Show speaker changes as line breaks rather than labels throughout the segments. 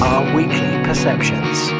our weekly perceptions.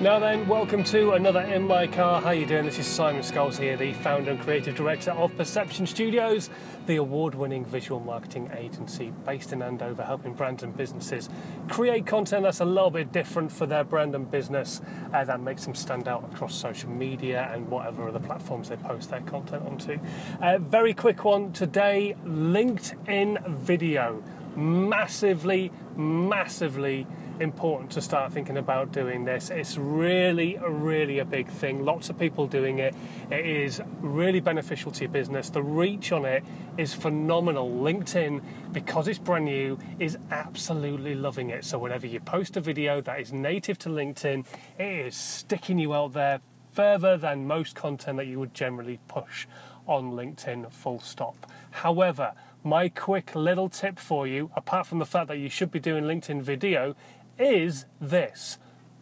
Now then, welcome to another In My Car. How you doing? This is Simon Scholes here, the founder and creative director of Perception Studios, the award-winning visual marketing agency based in Andover, helping brands and businesses create content that's a little bit different for their brand and business uh, that makes them stand out across social media and whatever other platforms they post their content onto. Uh, very quick one today: LinkedIn video, massively, massively important to start thinking about doing this. It's really, really a big thing. Lots of people doing it. It is really beneficial to your business. The reach on it is phenomenal. LinkedIn, because it's brand new, is absolutely loving it. So, whenever you post a video that is native to LinkedIn, it is sticking you out there further than most content that you would generally push on LinkedIn, full stop. However, my quick little tip for you, apart from the fact that you should be doing LinkedIn video, is this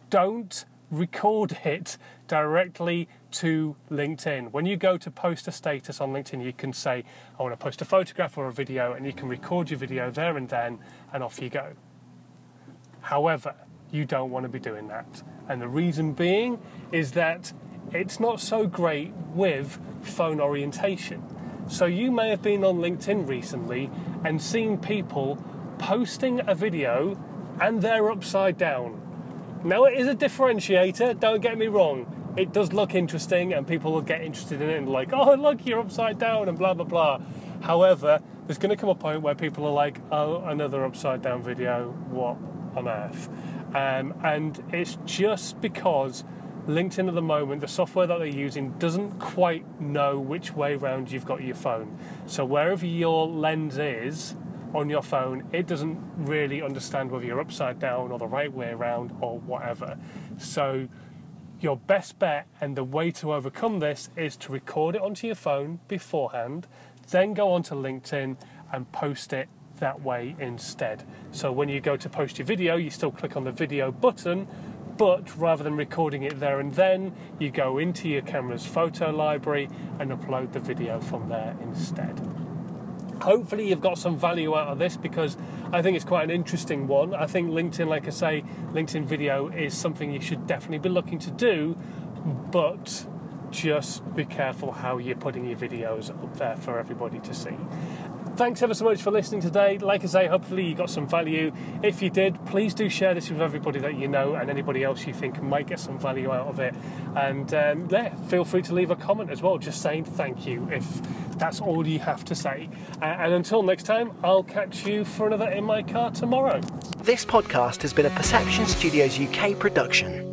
don't record it directly to LinkedIn. When you go to post a status on LinkedIn, you can say, I want to post a photograph or a video, and you can record your video there and then, and off you go. However, you don't want to be doing that. And the reason being is that it's not so great with phone orientation. So you may have been on LinkedIn recently and seen people posting a video and they're upside down. Now, it is a differentiator, don't get me wrong. It does look interesting, and people will get interested in it and, like, oh, look, you're upside down, and blah, blah, blah. However, there's going to come a point where people are like, oh, another upside down video, what on earth? Um, and it's just because LinkedIn at the moment, the software that they're using doesn't quite know which way round you've got your phone. So wherever your lens is, on your phone, it doesn't really understand whether you're upside down or the right way around or whatever. So, your best bet and the way to overcome this is to record it onto your phone beforehand, then go onto LinkedIn and post it that way instead. So, when you go to post your video, you still click on the video button. But rather than recording it there and then, you go into your camera's photo library and upload the video from there instead hopefully you've got some value out of this because I think it's quite an interesting one. I think LinkedIn, like I say, LinkedIn video is something you should definitely be looking to do, but just be careful how you're putting your videos up there for everybody to see. Thanks ever so much for listening today. Like I say, hopefully you got some value. If you did, please do share this with everybody that you know and anybody else you think might get some value out of it. And um, yeah, feel free to leave a comment as well, just saying thank you if that's all you have to say. Uh, and until next time, I'll catch you for another In My Car tomorrow.
This podcast has been a Perception Studios UK production.